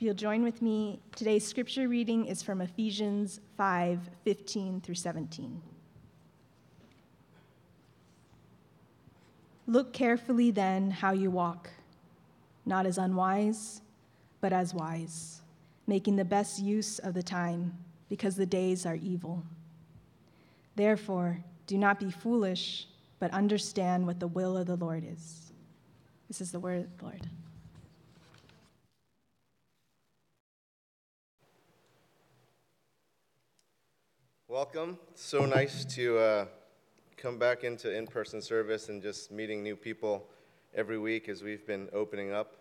If you'll join with me, today's scripture reading is from Ephesians 5 15 through 17. Look carefully then how you walk, not as unwise, but as wise, making the best use of the time, because the days are evil. Therefore, do not be foolish, but understand what the will of the Lord is. This is the word of the Lord. Welcome. So nice to uh, come back into in person service and just meeting new people every week as we've been opening up.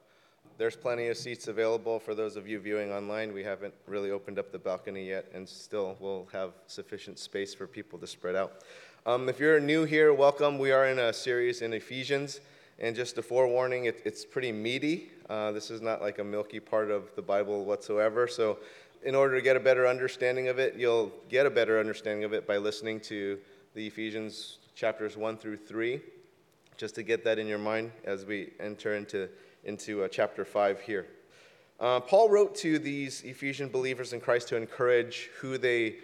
There's plenty of seats available for those of you viewing online. We haven't really opened up the balcony yet, and still we'll have sufficient space for people to spread out. Um, if you're new here, welcome. We are in a series in Ephesians, and just a forewarning, it, it's pretty meaty. Uh, this is not like a milky part of the Bible whatsoever. So, in order to get a better understanding of it, you'll get a better understanding of it by listening to the Ephesians chapters 1 through 3, just to get that in your mind as we enter into, into uh, chapter 5 here. Uh, Paul wrote to these Ephesian believers in Christ to encourage who they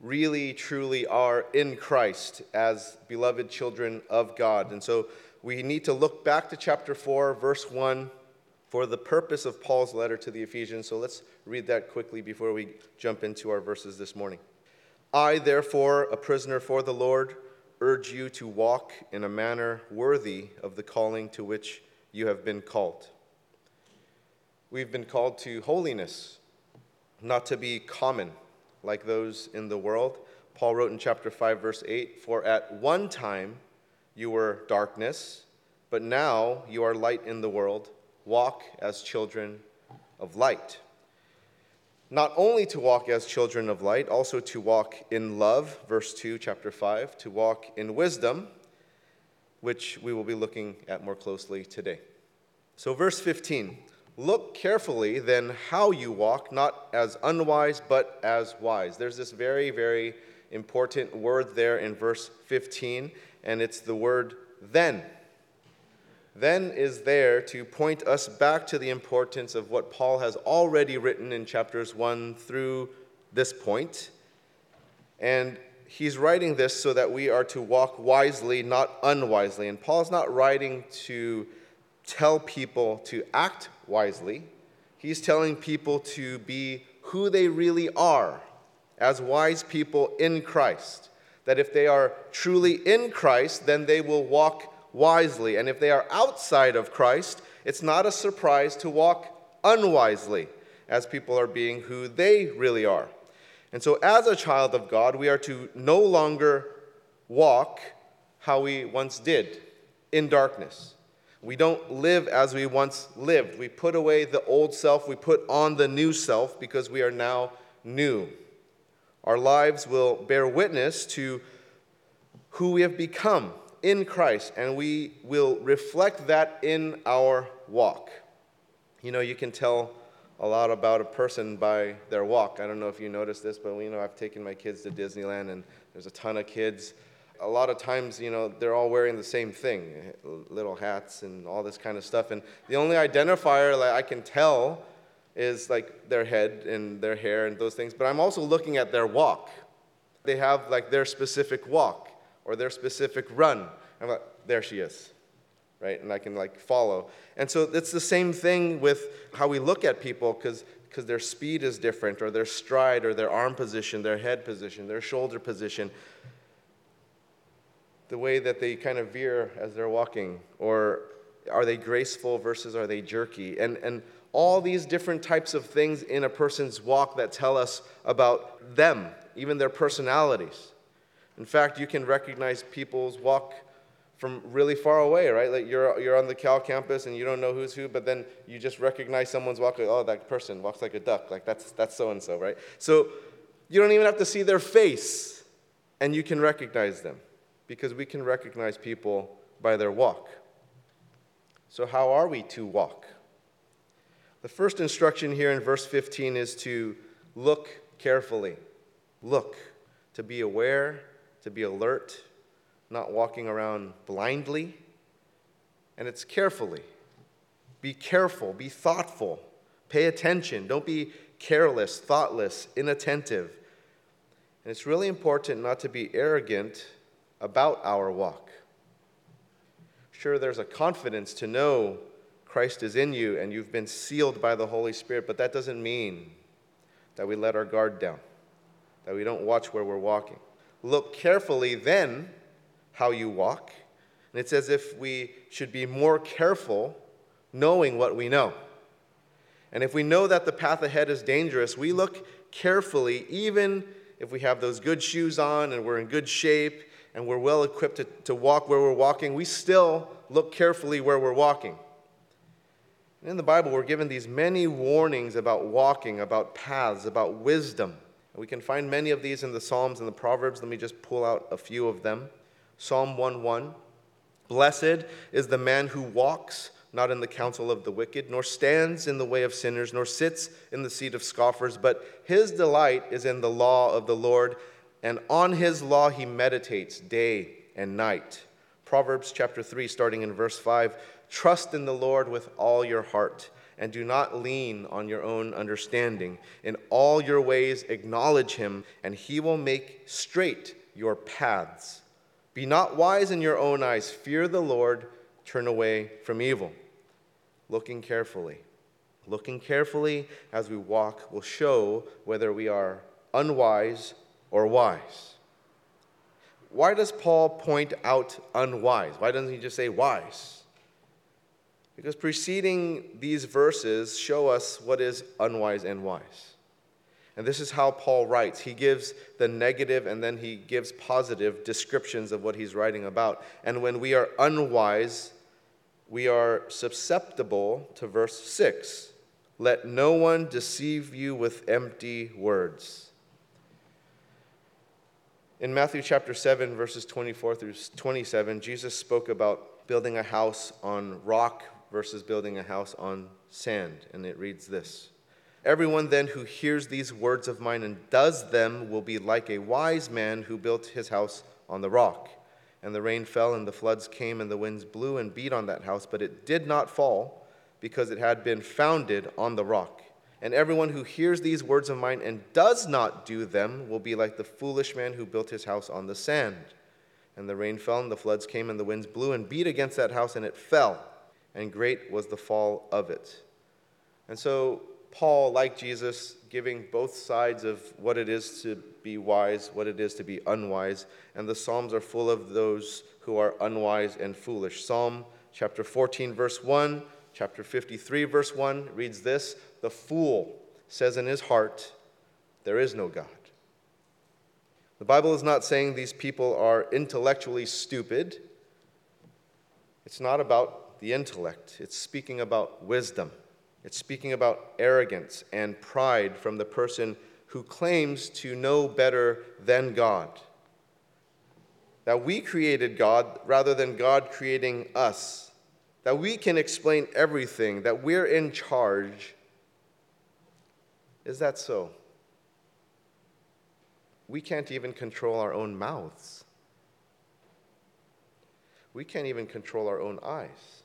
really, truly are in Christ as beloved children of God. And so we need to look back to chapter 4, verse 1, for the purpose of Paul's letter to the Ephesians. So let's read that quickly before we jump into our verses this morning. I, therefore, a prisoner for the Lord, urge you to walk in a manner worthy of the calling to which you have been called. We've been called to holiness, not to be common like those in the world. Paul wrote in chapter 5, verse 8 For at one time you were darkness, but now you are light in the world. Walk as children of light not only to walk as children of light, also to walk in love, verse 2, chapter 5, to walk in wisdom, which we will be looking at more closely today. So, verse 15 Look carefully then how you walk, not as unwise, but as wise. There's this very, very important word there in verse 15, and it's the word then then is there to point us back to the importance of what Paul has already written in chapters 1 through this point. And he's writing this so that we are to walk wisely, not unwisely. And Paul's not writing to tell people to act wisely, he's telling people to be who they really are as wise people in Christ. That if they are truly in Christ, then they will walk wisely. And if they are outside of Christ, it's not a surprise to walk unwisely as people are being who they really are. And so, as a child of God, we are to no longer walk how we once did in darkness. We don't live as we once lived. We put away the old self, we put on the new self because we are now new. Our lives will bear witness to who we have become in Christ, and we will reflect that in our walk. You know, you can tell a lot about a person by their walk. I don't know if you noticed this, but you know, I've taken my kids to Disneyland, and there's a ton of kids. A lot of times, you know, they're all wearing the same thing, little hats and all this kind of stuff. And the only identifier that I can tell is like their head and their hair and those things. But I'm also looking at their walk. They have like their specific walk or their specific run. I'm like, there she is, right? And I can like follow. And so it's the same thing with how we look at people because because their speed is different, or their stride, or their arm position, their head position, their shoulder position, the way that they kind of veer as they're walking, or are they graceful versus are they jerky? And, and all these different types of things in a person's walk that tell us about them, even their personalities. In fact, you can recognize people's walk from really far away, right? Like you're, you're on the Cal campus and you don't know who's who, but then you just recognize someone's walk. Like, oh, that person walks like a duck. Like that's that's so and so, right? So you don't even have to see their face, and you can recognize them, because we can recognize people by their walk. So how are we to walk? The first instruction here in verse 15 is to look carefully. Look, to be aware to be alert, not walking around blindly. And it's carefully. Be careful, be thoughtful. Pay attention. Don't be careless, thoughtless, inattentive. And it's really important not to be arrogant about our walk. Sure, there's a confidence to know Christ is in you and you've been sealed by the Holy Spirit, but that doesn't mean that we let our guard down, that we don't watch where we're walking. Look carefully then how you walk. And it's as if we should be more careful knowing what we know. And if we know that the path ahead is dangerous, we look carefully, even if we have those good shoes on and we're in good shape and we're well equipped to, to walk where we're walking, we still look carefully where we're walking. And in the Bible, we're given these many warnings about walking, about paths, about wisdom. We can find many of these in the Psalms and the Proverbs. Let me just pull out a few of them. Psalm 1 1 Blessed is the man who walks not in the counsel of the wicked, nor stands in the way of sinners, nor sits in the seat of scoffers, but his delight is in the law of the Lord, and on his law he meditates day and night. Proverbs chapter 3, starting in verse 5 Trust in the Lord with all your heart, and do not lean on your own understanding. In all your ways acknowledge him, and he will make straight your paths. Be not wise in your own eyes, fear the Lord, turn away from evil looking carefully. Looking carefully as we walk will show whether we are unwise or wise. Why does Paul point out unwise? Why doesn't he just say wise? Because preceding these verses show us what is unwise and wise. And this is how Paul writes. He gives the negative and then he gives positive descriptions of what he's writing about. And when we are unwise, we are susceptible to verse 6 let no one deceive you with empty words. In Matthew chapter 7, verses 24 through 27, Jesus spoke about building a house on rock versus building a house on sand. And it reads this Everyone then who hears these words of mine and does them will be like a wise man who built his house on the rock. And the rain fell, and the floods came, and the winds blew and beat on that house, but it did not fall, because it had been founded on the rock. And everyone who hears these words of mine and does not do them will be like the foolish man who built his house on the sand. And the rain fell, and the floods came, and the winds blew and beat against that house, and it fell, and great was the fall of it. And so, Paul, like Jesus, giving both sides of what it is to be wise, what it is to be unwise. And the Psalms are full of those who are unwise and foolish. Psalm chapter 14, verse 1, chapter 53, verse 1 reads this The fool says in his heart, There is no God. The Bible is not saying these people are intellectually stupid. It's not about the intellect, it's speaking about wisdom. It's speaking about arrogance and pride from the person who claims to know better than God. That we created God rather than God creating us. That we can explain everything, that we're in charge. Is that so? We can't even control our own mouths. We can't even control our own eyes.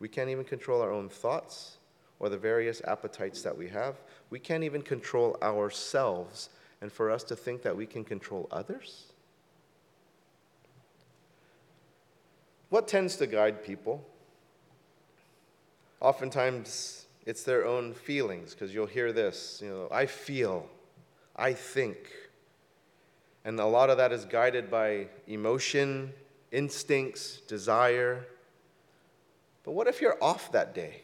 We can't even control our own thoughts or the various appetites that we have. We can't even control ourselves. And for us to think that we can control others? What tends to guide people? Oftentimes, it's their own feelings, because you'll hear this, you know, I feel, I think. And a lot of that is guided by emotion, instincts, desire. But what if you're off that day?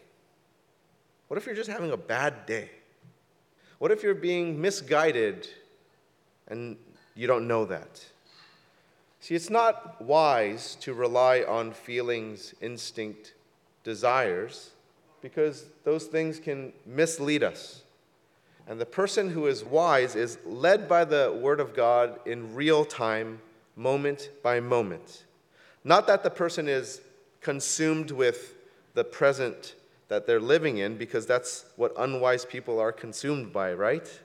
What if you're just having a bad day? What if you're being misguided and you don't know that? See, it's not wise to rely on feelings, instinct, desires, because those things can mislead us. And the person who is wise is led by the Word of God in real time, moment by moment. Not that the person is consumed with the present that they're living in because that's what unwise people are consumed by, right?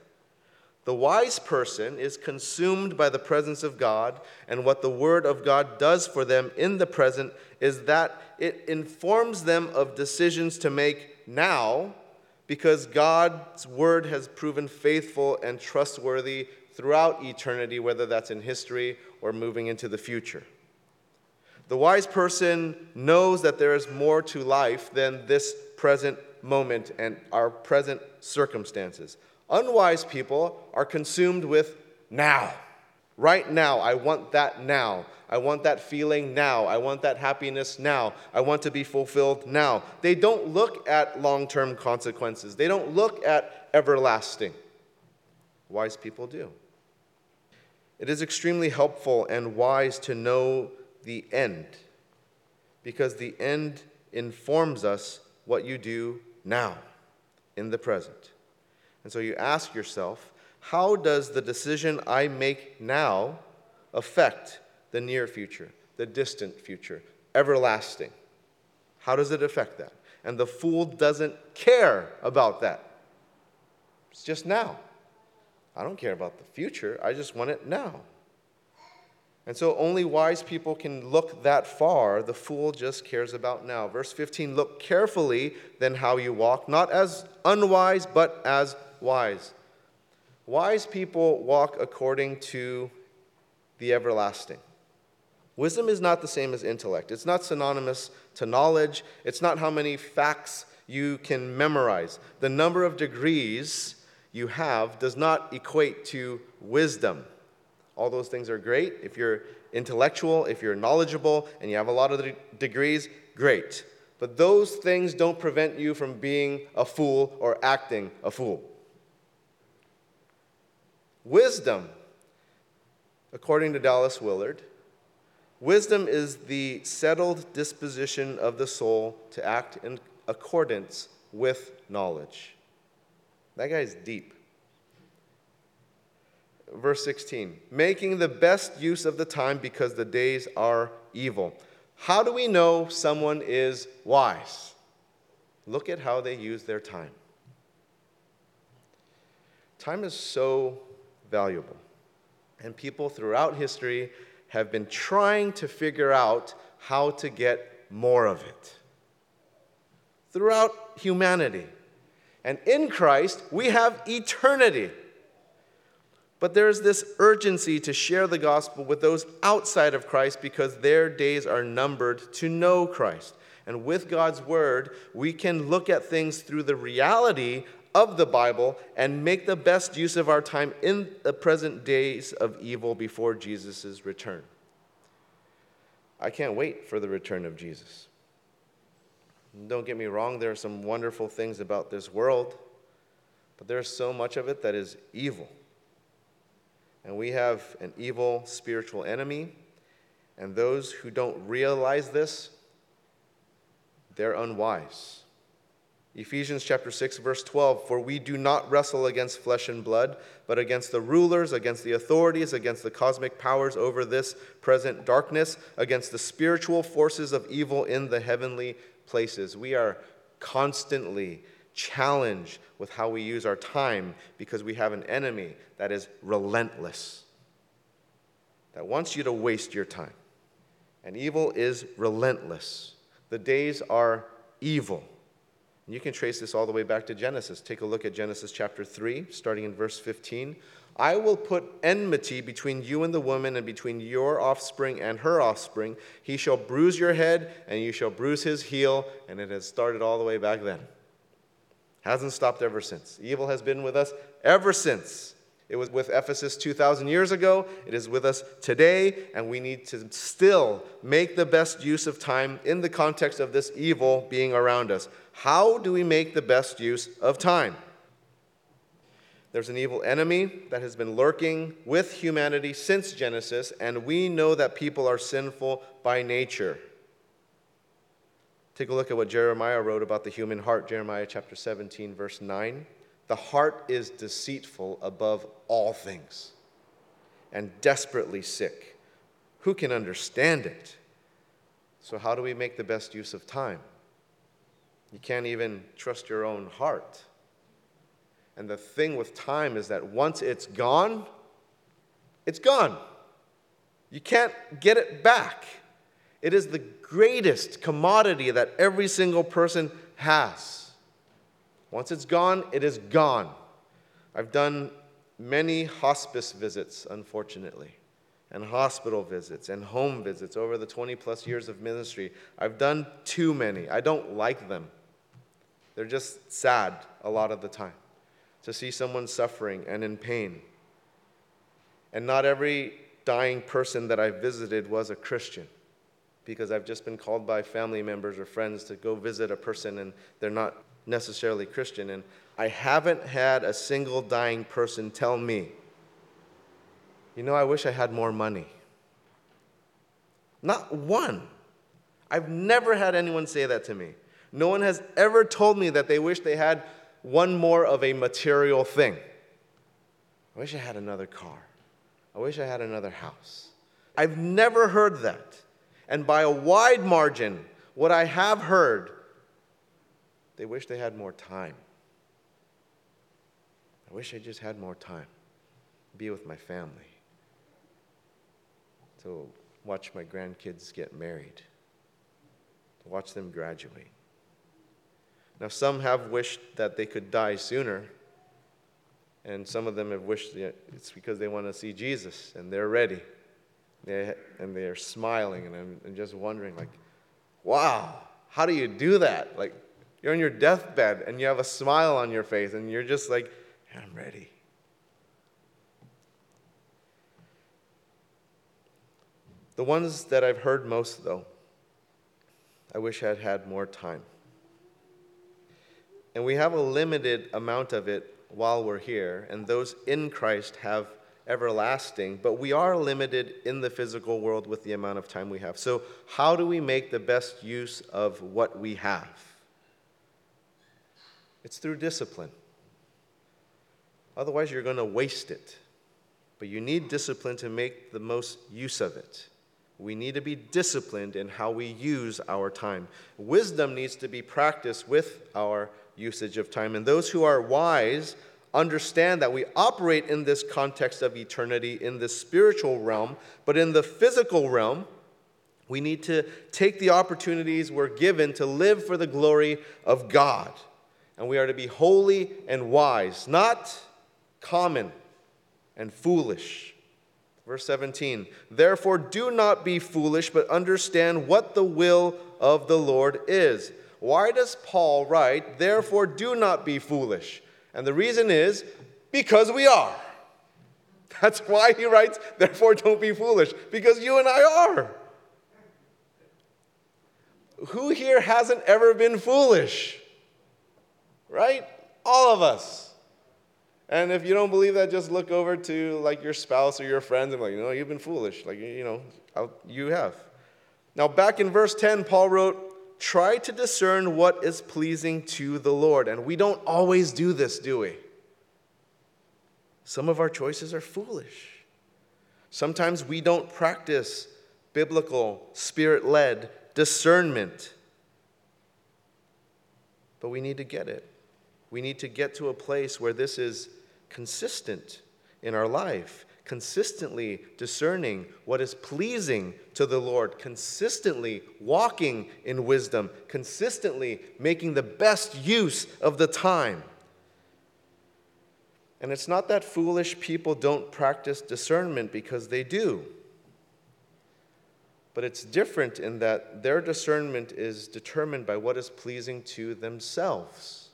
The wise person is consumed by the presence of God, and what the Word of God does for them in the present is that it informs them of decisions to make now because God's Word has proven faithful and trustworthy throughout eternity, whether that's in history or moving into the future. The wise person knows that there is more to life than this present moment and our present circumstances. Unwise people are consumed with now. Right now, I want that now. I want that feeling now. I want that happiness now. I want to be fulfilled now. They don't look at long term consequences, they don't look at everlasting. Wise people do. It is extremely helpful and wise to know the end because the end informs us what you do now in the present. And so you ask yourself, how does the decision I make now affect the near future, the distant future, everlasting? How does it affect that? And the fool doesn't care about that. It's just now. I don't care about the future, I just want it now. And so only wise people can look that far. The fool just cares about now. Verse 15 Look carefully then how you walk, not as unwise, but as wise. Wise people walk according to the everlasting. Wisdom is not the same as intellect. It's not synonymous to knowledge. It's not how many facts you can memorize. The number of degrees you have does not equate to wisdom. All those things are great. If you're intellectual, if you're knowledgeable, and you have a lot of degrees, great. But those things don't prevent you from being a fool or acting a fool. Wisdom, according to Dallas Willard, wisdom is the settled disposition of the soul to act in accordance with knowledge. That guy's deep verse 16 making the best use of the time because the days are evil. How do we know someone is wise? Look at how they use their time. Time is so valuable, and people throughout history have been trying to figure out how to get more of it. Throughout humanity. And in Christ, we have eternity. But there's this urgency to share the gospel with those outside of Christ because their days are numbered to know Christ. And with God's word, we can look at things through the reality of the Bible and make the best use of our time in the present days of evil before Jesus' return. I can't wait for the return of Jesus. Don't get me wrong, there are some wonderful things about this world, but there's so much of it that is evil. And we have an evil spiritual enemy. And those who don't realize this, they're unwise. Ephesians chapter 6 verse 12 for we do not wrestle against flesh and blood but against the rulers against the authorities against the cosmic powers over this present darkness against the spiritual forces of evil in the heavenly places we are constantly challenge with how we use our time because we have an enemy that is relentless, that wants you to waste your time. And evil is relentless. The days are evil. And you can trace this all the way back to Genesis. Take a look at Genesis chapter 3, starting in verse 15. I will put enmity between you and the woman, and between your offspring and her offspring. He shall bruise your head, and you shall bruise his heel. And it has started all the way back then. Hasn't stopped ever since. Evil has been with us ever since. It was with Ephesus 2,000 years ago. It is with us today, and we need to still make the best use of time in the context of this evil being around us. How do we make the best use of time? There's an evil enemy that has been lurking with humanity since Genesis, and we know that people are sinful by nature. Take a look at what Jeremiah wrote about the human heart, Jeremiah chapter 17, verse 9. The heart is deceitful above all things and desperately sick. Who can understand it? So, how do we make the best use of time? You can't even trust your own heart. And the thing with time is that once it's gone, it's gone. You can't get it back. It is the greatest commodity that every single person has. Once it's gone, it is gone. I've done many hospice visits, unfortunately, and hospital visits and home visits over the 20 plus years of ministry. I've done too many. I don't like them. They're just sad a lot of the time to see someone suffering and in pain. And not every dying person that I visited was a Christian because I've just been called by family members or friends to go visit a person and they're not necessarily Christian. And I haven't had a single dying person tell me, you know, I wish I had more money. Not one. I've never had anyone say that to me. No one has ever told me that they wish they had one more of a material thing. I wish I had another car. I wish I had another house. I've never heard that. And by a wide margin, what I have heard, they wish they had more time. I wish I just had more time. Be with my family. To watch my grandkids get married. To watch them graduate. Now, some have wished that they could die sooner, and some of them have wished it's because they want to see Jesus and they're ready. They, and they're smiling, and I'm, I'm just wondering, like, wow, how do you do that? Like, you're on your deathbed and you have a smile on your face, and you're just like, I'm ready. The ones that I've heard most, though, I wish I'd had more time. And we have a limited amount of it while we're here, and those in Christ have everlasting, but we are limited in the physical world with the amount of time we have. So, how do we make the best use of what we have? It's through discipline. Otherwise, you're going to waste it. But you need discipline to make the most use of it. We need to be disciplined in how we use our time. Wisdom needs to be practiced with our usage of time. And those who are wise understand that we operate in this context of eternity in the spiritual realm, but in the physical realm, we need to take the opportunities we're given to live for the glory of God. And we are to be holy and wise, not common and foolish. Verse 17, therefore do not be foolish, but understand what the will of the Lord is. Why does Paul write, therefore do not be foolish? And the reason is because we are. That's why he writes, therefore don't be foolish, because you and I are. Who here hasn't ever been foolish? Right? All of us. And if you don't believe that, just look over to like your spouse or your friends and like, you know, you've been foolish. Like, you know, you have. Now, back in verse 10, Paul wrote, try to discern what is pleasing to the Lord. And we don't always do this, do we? Some of our choices are foolish. Sometimes we don't practice biblical, spirit led discernment. But we need to get it. We need to get to a place where this is consistent in our life consistently discerning what is pleasing to the Lord, consistently walking in wisdom, consistently making the best use of the time. And it's not that foolish people don't practice discernment because they do. But it's different in that their discernment is determined by what is pleasing to themselves.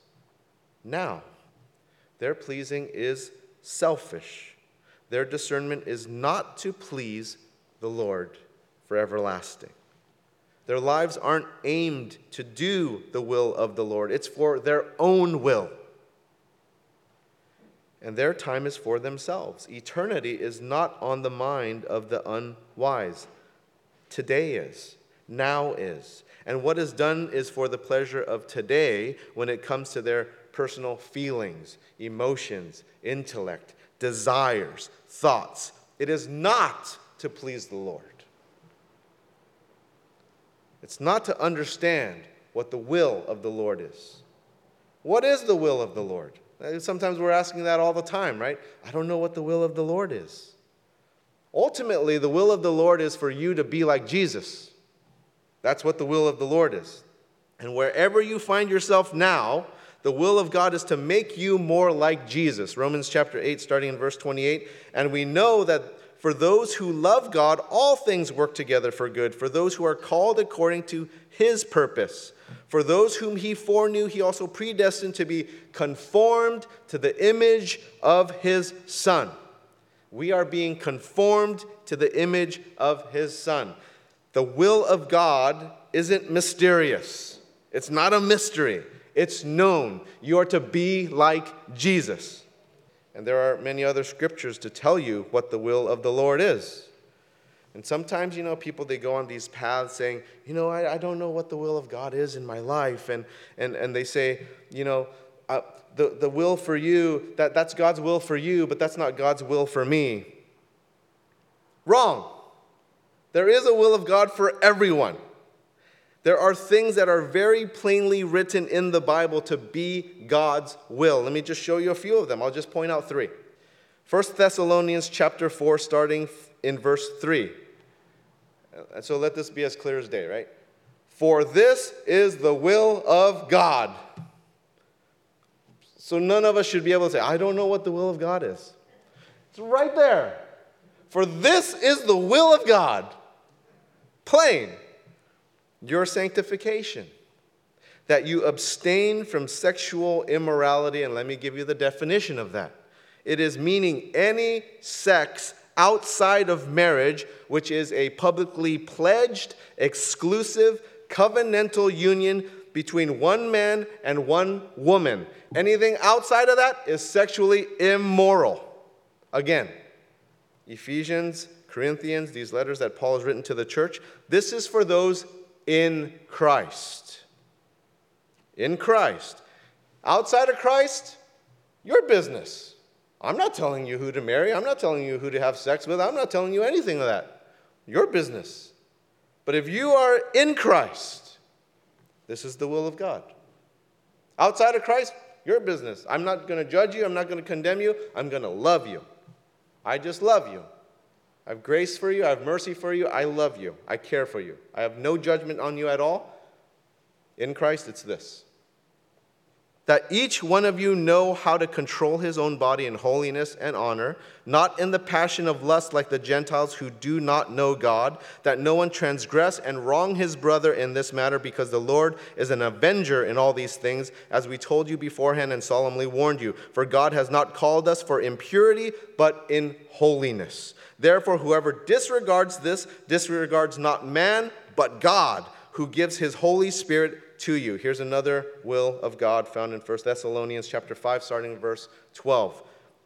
Now, their pleasing is selfish. Their discernment is not to please the Lord for everlasting. Their lives aren't aimed to do the will of the Lord, it's for their own will. And their time is for themselves. Eternity is not on the mind of the unwise. Today is, now is. And what is done is for the pleasure of today when it comes to their personal feelings, emotions, intellect, desires, thoughts. It is not to please the Lord. It's not to understand what the will of the Lord is. What is the will of the Lord? Uh, sometimes we're asking that all the time, right? I don't know what the will of the Lord is. Ultimately, the will of the Lord is for you to be like Jesus. That's what the will of the Lord is. And wherever you find yourself now, the will of God is to make you more like Jesus. Romans chapter 8, starting in verse 28. And we know that for those who love God, all things work together for good, for those who are called according to his purpose. For those whom he foreknew, he also predestined to be conformed to the image of his Son. We are being conformed to the image of his Son. The will of God isn't mysterious, it's not a mystery, it's known. You are to be like Jesus. And there are many other scriptures to tell you what the will of the Lord is. And sometimes, you know, people, they go on these paths saying, you know, I, I don't know what the will of God is in my life. And, and, and they say, you know, uh, the, the will for you, that, that's God's will for you, but that's not God's will for me. Wrong. There is a will of God for everyone. There are things that are very plainly written in the Bible to be God's will. Let me just show you a few of them. I'll just point out three. 1 Thessalonians chapter 4 starting in verse 3. And so let this be as clear as day, right? For this is the will of God. So none of us should be able to say, I don't know what the will of God is. It's right there. For this is the will of God. Plain. Your sanctification. That you abstain from sexual immorality. And let me give you the definition of that it is meaning any sex outside of marriage, which is a publicly pledged, exclusive, covenantal union between one man and one woman. Anything outside of that is sexually immoral. Again, Ephesians, Corinthians, these letters that Paul has written to the church, this is for those in Christ. In Christ. Outside of Christ, your business. I'm not telling you who to marry. I'm not telling you who to have sex with. I'm not telling you anything of that. Your business. But if you are in Christ, this is the will of God. Outside of Christ, your business. I'm not going to judge you. I'm not going to condemn you. I'm going to love you. I just love you. I have grace for you. I have mercy for you. I love you. I care for you. I have no judgment on you at all. In Christ, it's this that each one of you know how to control his own body in holiness and honor, not in the passion of lust like the Gentiles who do not know God, that no one transgress and wrong his brother in this matter, because the Lord is an avenger in all these things, as we told you beforehand and solemnly warned you. For God has not called us for impurity, but in holiness. Therefore, whoever disregards this disregards not man, but God, who gives his Holy Spirit to you. Here's another will of God found in 1 Thessalonians chapter 5 starting in verse 12.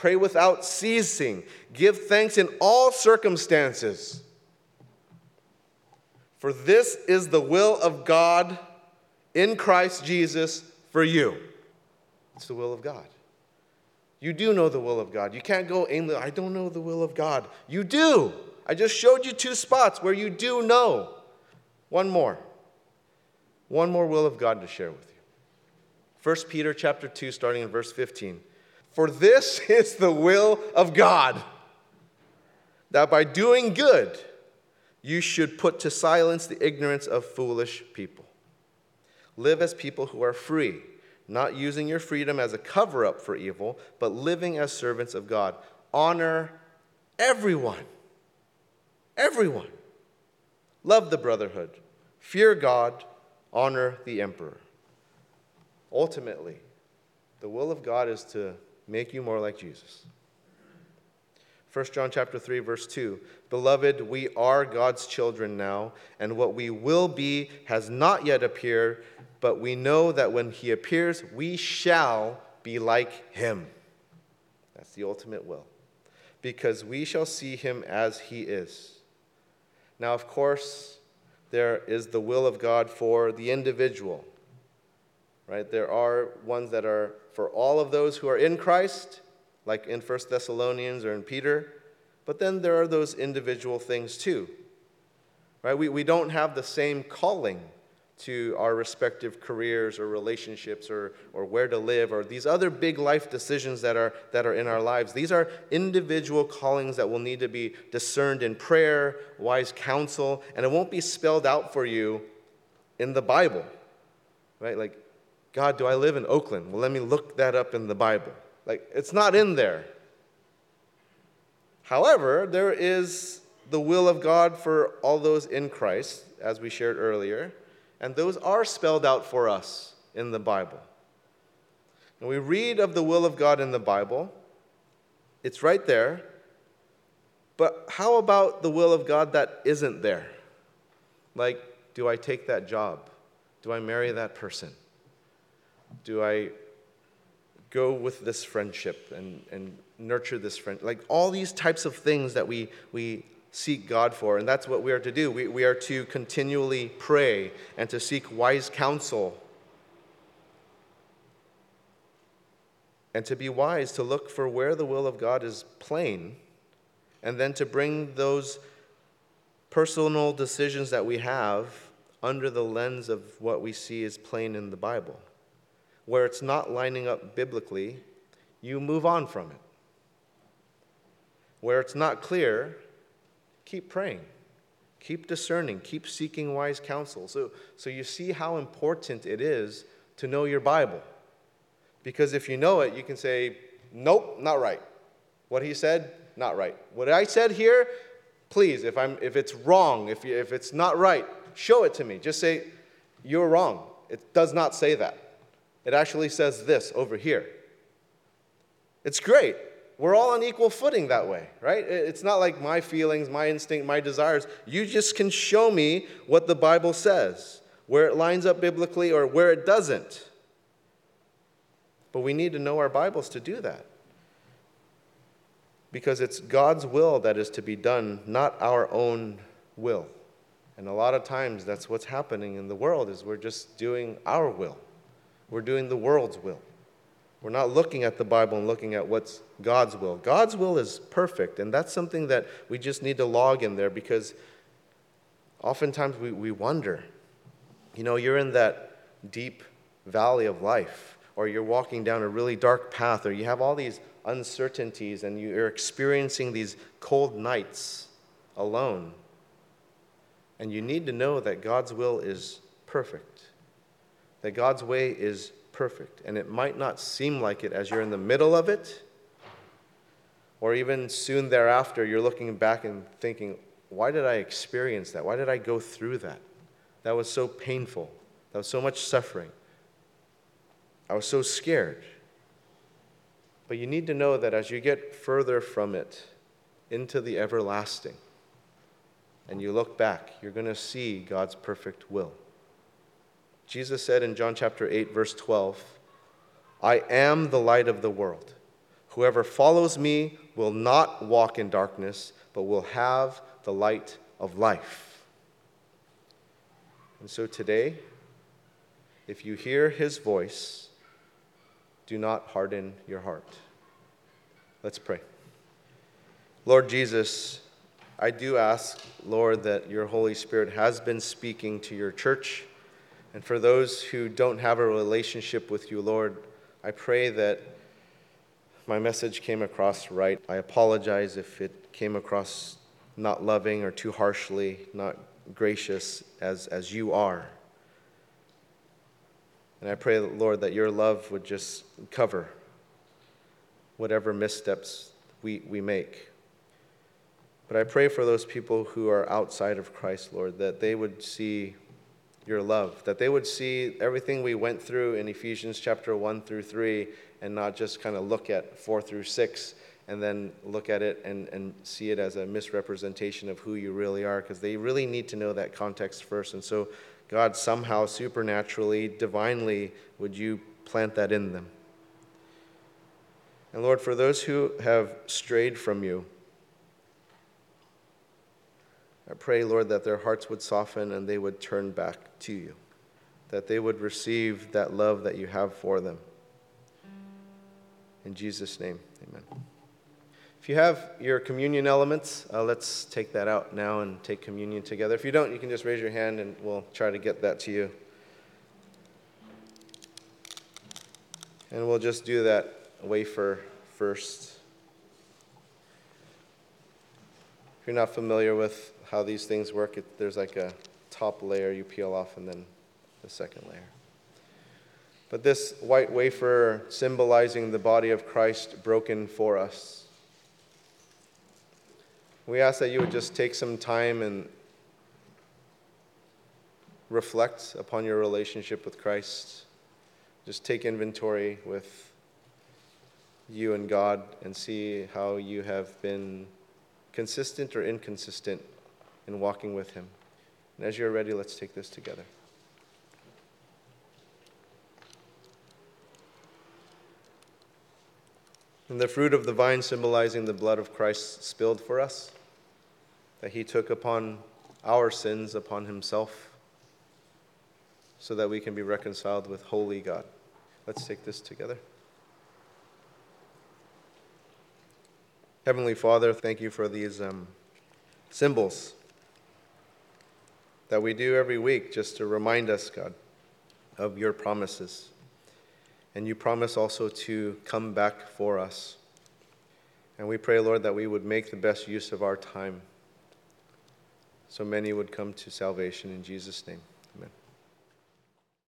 pray without ceasing, give thanks in all circumstances. For this is the will of God in Christ Jesus for you. It's the will of God. You do know the will of God. You can't go aimless. I don't know the will of God. You do. I just showed you two spots where you do know. One more. One more will of God to share with you. 1 Peter chapter 2 starting in verse 15. For this is the will of God that by doing good you should put to silence the ignorance of foolish people. Live as people who are free, not using your freedom as a cover up for evil, but living as servants of God. Honor everyone. Everyone. Love the brotherhood. Fear God. Honor the emperor. Ultimately, the will of God is to make you more like Jesus. 1 John chapter 3 verse 2 Beloved we are God's children now and what we will be has not yet appeared but we know that when he appears, we shall be like him. That's the ultimate will. Because we shall see him as he is. Now, of course, there is the will of God for the individual. Right? There are ones that are for all of those who are in Christ, like in 1 Thessalonians or in Peter. But then there are those individual things too. Right? We, we don't have the same calling to our respective careers or relationships or, or where to live or these other big life decisions that are, that are in our lives. These are individual callings that will need to be discerned in prayer, wise counsel, and it won't be spelled out for you in the Bible. Right? Like, God, do I live in Oakland? Well, let me look that up in the Bible. Like, it's not in there. However, there is the will of God for all those in Christ, as we shared earlier. And those are spelled out for us in the Bible. And we read of the will of God in the Bible, it's right there. But how about the will of God that isn't there? Like, do I take that job? Do I marry that person? Do I go with this friendship and, and nurture this friend? Like all these types of things that we, we seek God for. And that's what we are to do. We, we are to continually pray and to seek wise counsel. And to be wise, to look for where the will of God is plain, and then to bring those personal decisions that we have under the lens of what we see is plain in the Bible. Where it's not lining up biblically, you move on from it. Where it's not clear, keep praying, keep discerning, keep seeking wise counsel. So, so you see how important it is to know your Bible. Because if you know it, you can say, nope, not right. What he said, not right. What I said here, please, if, I'm, if it's wrong, if, you, if it's not right, show it to me. Just say, you're wrong. It does not say that. It actually says this over here. It's great. We're all on equal footing that way, right? It's not like my feelings, my instinct, my desires. You just can show me what the Bible says, where it lines up biblically or where it doesn't. But we need to know our Bibles to do that. Because it's God's will that is to be done, not our own will. And a lot of times that's what's happening in the world is we're just doing our will. We're doing the world's will. We're not looking at the Bible and looking at what's God's will. God's will is perfect, and that's something that we just need to log in there because oftentimes we, we wonder. You know, you're in that deep valley of life, or you're walking down a really dark path, or you have all these uncertainties and you're experiencing these cold nights alone. And you need to know that God's will is perfect, that God's way is perfect. And it might not seem like it as you're in the middle of it, or even soon thereafter, you're looking back and thinking, why did I experience that? Why did I go through that? That was so painful. That was so much suffering. I was so scared. But you need to know that as you get further from it into the everlasting, and you look back, you're going to see God's perfect will. Jesus said in John chapter 8, verse 12, I am the light of the world. Whoever follows me will not walk in darkness, but will have the light of life. And so today, if you hear his voice, do not harden your heart. Let's pray. Lord Jesus, I do ask, Lord, that your Holy Spirit has been speaking to your church and for those who don't have a relationship with you, Lord, I pray that my message came across right. I apologize if it came across not loving or too harshly, not gracious as, as you are. And I pray, Lord, that your love would just cover whatever missteps we, we make. But I pray for those people who are outside of Christ, Lord, that they would see your love, that they would see everything we went through in Ephesians chapter 1 through 3 and not just kind of look at 4 through 6 and then look at it and, and see it as a misrepresentation of who you really are, because they really need to know that context first. And so, God, somehow, supernaturally, divinely, would you plant that in them? And Lord, for those who have strayed from you, I pray, Lord, that their hearts would soften and they would turn back to you, that they would receive that love that you have for them. In Jesus' name, amen. If you have your communion elements, uh, let's take that out now and take communion together. If you don't, you can just raise your hand and we'll try to get that to you. And we'll just do that wafer first. If you're not familiar with how these things work, it, there's like a top layer you peel off and then the second layer. But this white wafer symbolizing the body of Christ broken for us. We ask that you would just take some time and reflect upon your relationship with Christ. Just take inventory with you and God and see how you have been consistent or inconsistent in walking with Him. And as you're ready, let's take this together. And the fruit of the vine symbolizing the blood of Christ spilled for us, that He took upon our sins upon Himself so that we can be reconciled with holy God. Let's take this together. Heavenly Father, thank you for these um, symbols that we do every week just to remind us, God, of your promises. And you promise also to come back for us. And we pray, Lord, that we would make the best use of our time so many would come to salvation in Jesus' name.